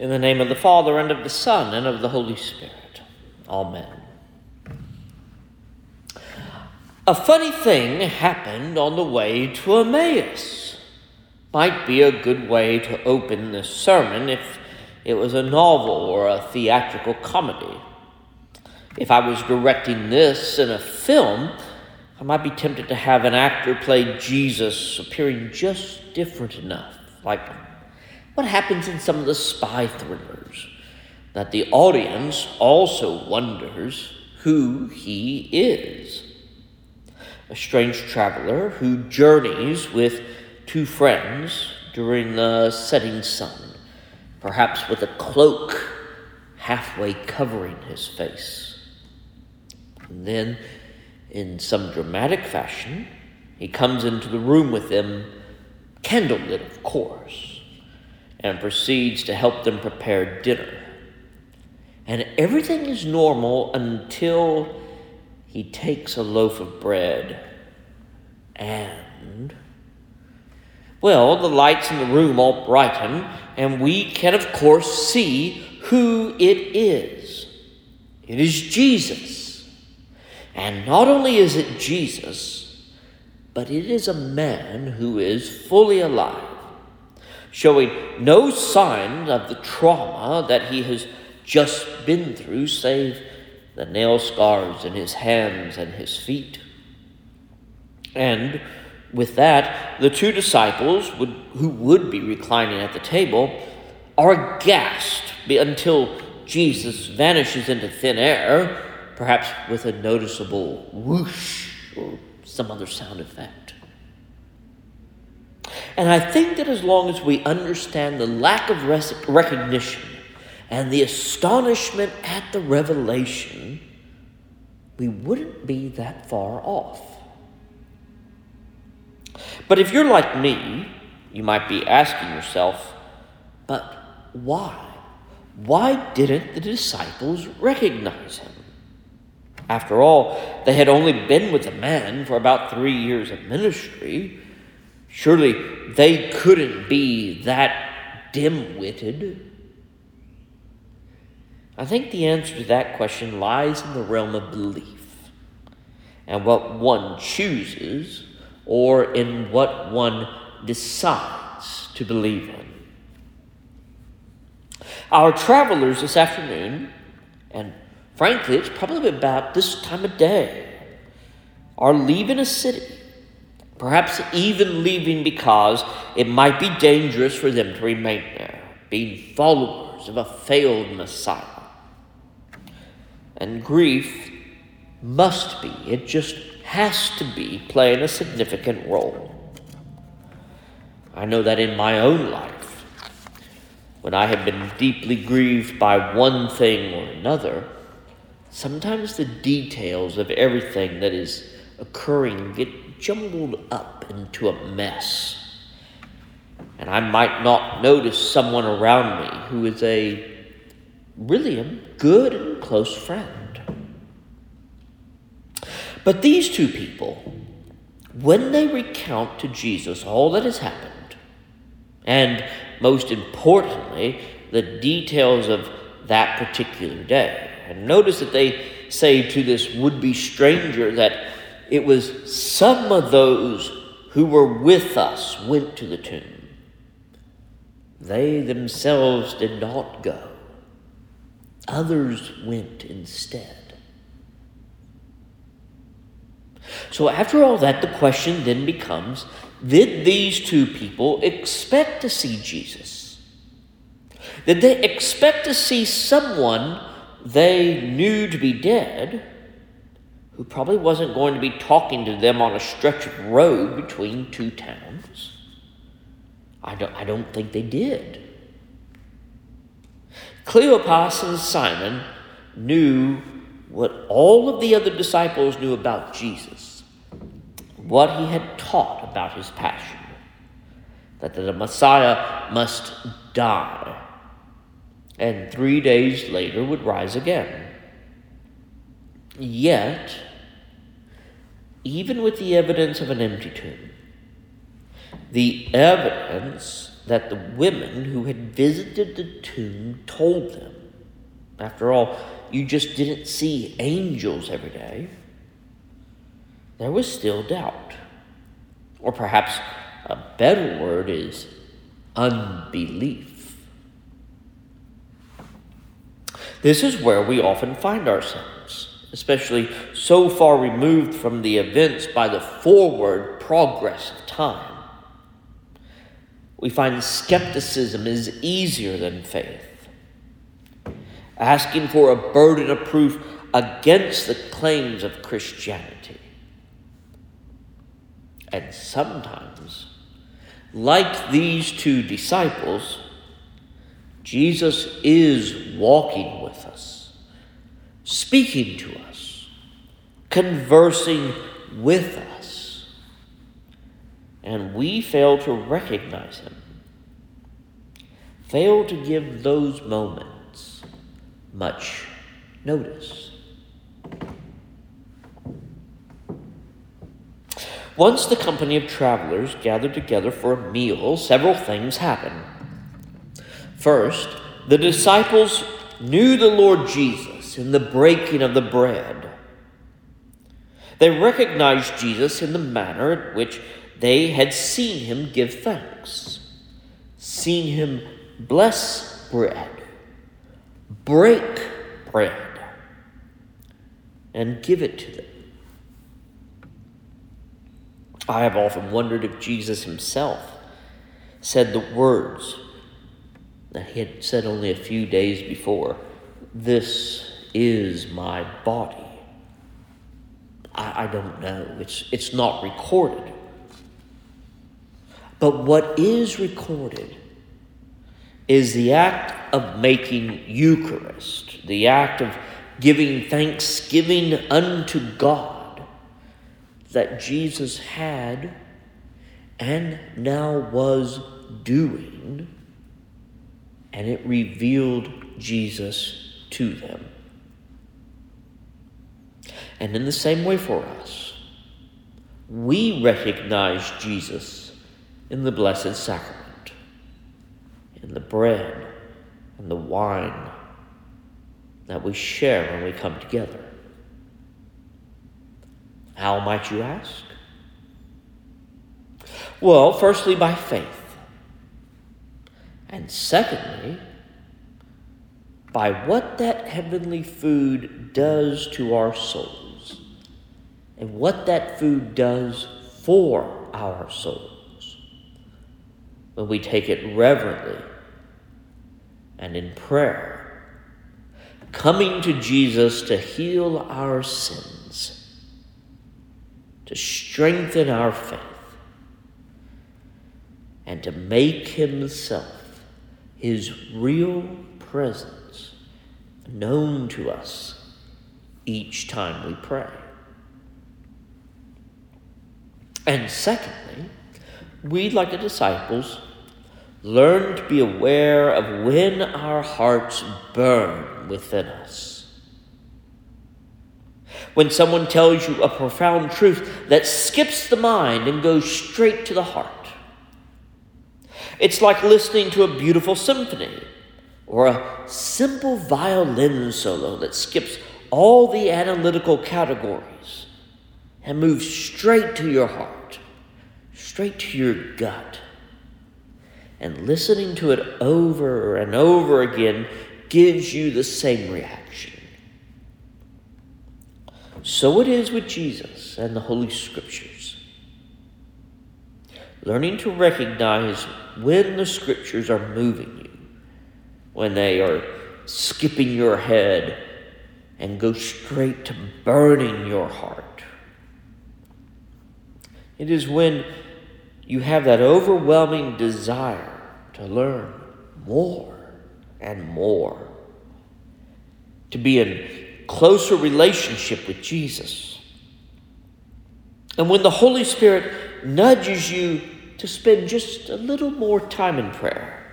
In the name of the Father, and of the Son, and of the Holy Spirit. Amen. A funny thing happened on the way to Emmaus. Might be a good way to open this sermon if it was a novel or a theatrical comedy. If I was directing this in a film, I might be tempted to have an actor play Jesus appearing just different enough, like what happens in some of the spy thrillers, that the audience also wonders who he is. A strange traveler who journeys with two friends during the setting sun, perhaps with a cloak halfway covering his face. And then, in some dramatic fashion, he comes into the room with them, candlelit, of course and proceeds to help them prepare dinner. And everything is normal until he takes a loaf of bread and. Well, the lights in the room all brighten, and we can, of course, see who it is. It is Jesus. And not only is it Jesus, but it is a man who is fully alive showing no sign of the trauma that he has just been through, save the nail scars in his hands and his feet. And with that, the two disciples would, who would be reclining at the table are aghast until Jesus vanishes into thin air, perhaps with a noticeable whoosh or some other sound effect. And I think that as long as we understand the lack of recognition and the astonishment at the revelation, we wouldn't be that far off. But if you're like me, you might be asking yourself, but why? Why didn't the disciples recognize him? After all, they had only been with the man for about three years of ministry. Surely they couldn't be that dim witted. I think the answer to that question lies in the realm of belief and what one chooses or in what one decides to believe in. Our travelers this afternoon, and frankly, it's probably about this time of day, are leaving a city perhaps even leaving because it might be dangerous for them to remain there, being followers of a failed Messiah. And grief must be, it just has to be, playing a significant role. I know that in my own life, when I have been deeply grieved by one thing or another, sometimes the details of everything that is occurring get jumbled up into a mess. And I might not notice someone around me who is a really a good and close friend. But these two people, when they recount to Jesus all that has happened, and most importantly, the details of that particular day, and notice that they say to this would be stranger that it was some of those who were with us went to the tomb. They themselves did not go, others went instead. So, after all that, the question then becomes did these two people expect to see Jesus? Did they expect to see someone they knew to be dead? Who probably wasn't going to be talking to them on a stretch of road between two towns. I don't, I don't think they did. Cleopas and Simon knew what all of the other disciples knew about Jesus, what he had taught about his passion, that the Messiah must die and three days later would rise again. Yet, even with the evidence of an empty tomb. The evidence that the women who had visited the tomb told them. After all, you just didn't see angels every day. There was still doubt. Or perhaps a better word is unbelief. This is where we often find ourselves, especially so far removed from the events by the forward progress of time. We find skepticism is easier than faith. Asking for a burden of proof against the claims of Christianity. And sometimes, like these two disciples, Jesus is walking with us, speaking to us, conversing with us, and we fail to recognize him, fail to give those moments much notice. Once the company of travelers gathered together for a meal, several things happened. First, the disciples knew the Lord Jesus in the breaking of the bread. They recognized Jesus in the manner in which they had seen him give thanks, seen him bless bread, break bread, and give it to them. I have often wondered if Jesus himself said the words that he had said only a few days before This is my body. I, I don't know. It's, it's not recorded. But what is recorded is the act of making Eucharist, the act of giving thanksgiving unto God that Jesus had and now was doing and it revealed Jesus to them. And in the same way for us, we recognize Jesus in the Blessed Sacrament, in the bread and the wine that we share when we come together. How might you ask? Well, firstly, by faith. And secondly, by what that heavenly food does to our souls and what that food does for our souls when we take it reverently and in prayer, coming to Jesus to heal our sins, to strengthen our faith, and to make Himself his real presence known to us each time we pray. And secondly, we, like the disciples, learn to be aware of when our hearts burn within us. When someone tells you a profound truth that skips the mind and goes straight to the heart it's like listening to a beautiful symphony or a simple violin solo that skips all the analytical categories and moves straight to your heart, straight to your gut. And listening to it over and over again gives you the same reaction. So it is with Jesus and the Holy Scriptures. Learning to recognize when the scriptures are moving you, when they are skipping your head and go straight to burning your heart. It is when you have that overwhelming desire to learn more and more, to be in closer relationship with Jesus. And when the Holy Spirit nudges you to spend just a little more time in prayer,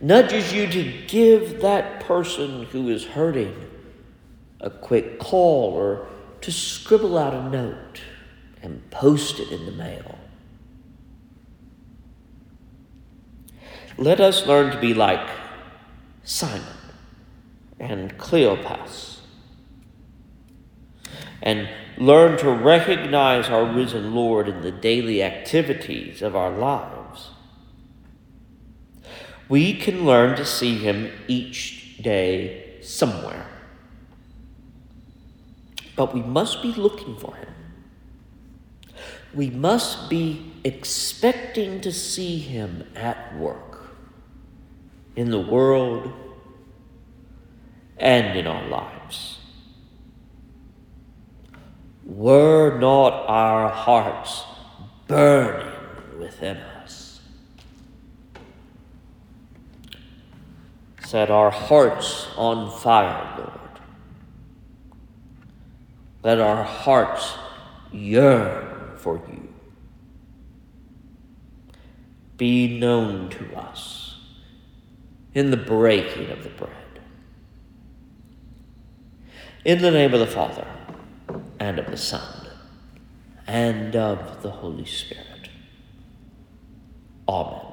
nudges you to give that person who is hurting a quick call or to scribble out a note and post it in the mail. Let us learn to be like Simon and Cleopas and learn to recognize our risen Lord in the daily activities of our lives. We can learn to see him each day somewhere. But we must be looking for him. We must be expecting to see him at work in the world and in our lives. Were not our hearts burning within us? Set our hearts on fire, Lord. Let our hearts yearn for you. Be known to us in the breaking of the bread. In the name of the Father, and of the Son, and of the Holy Spirit. Amen.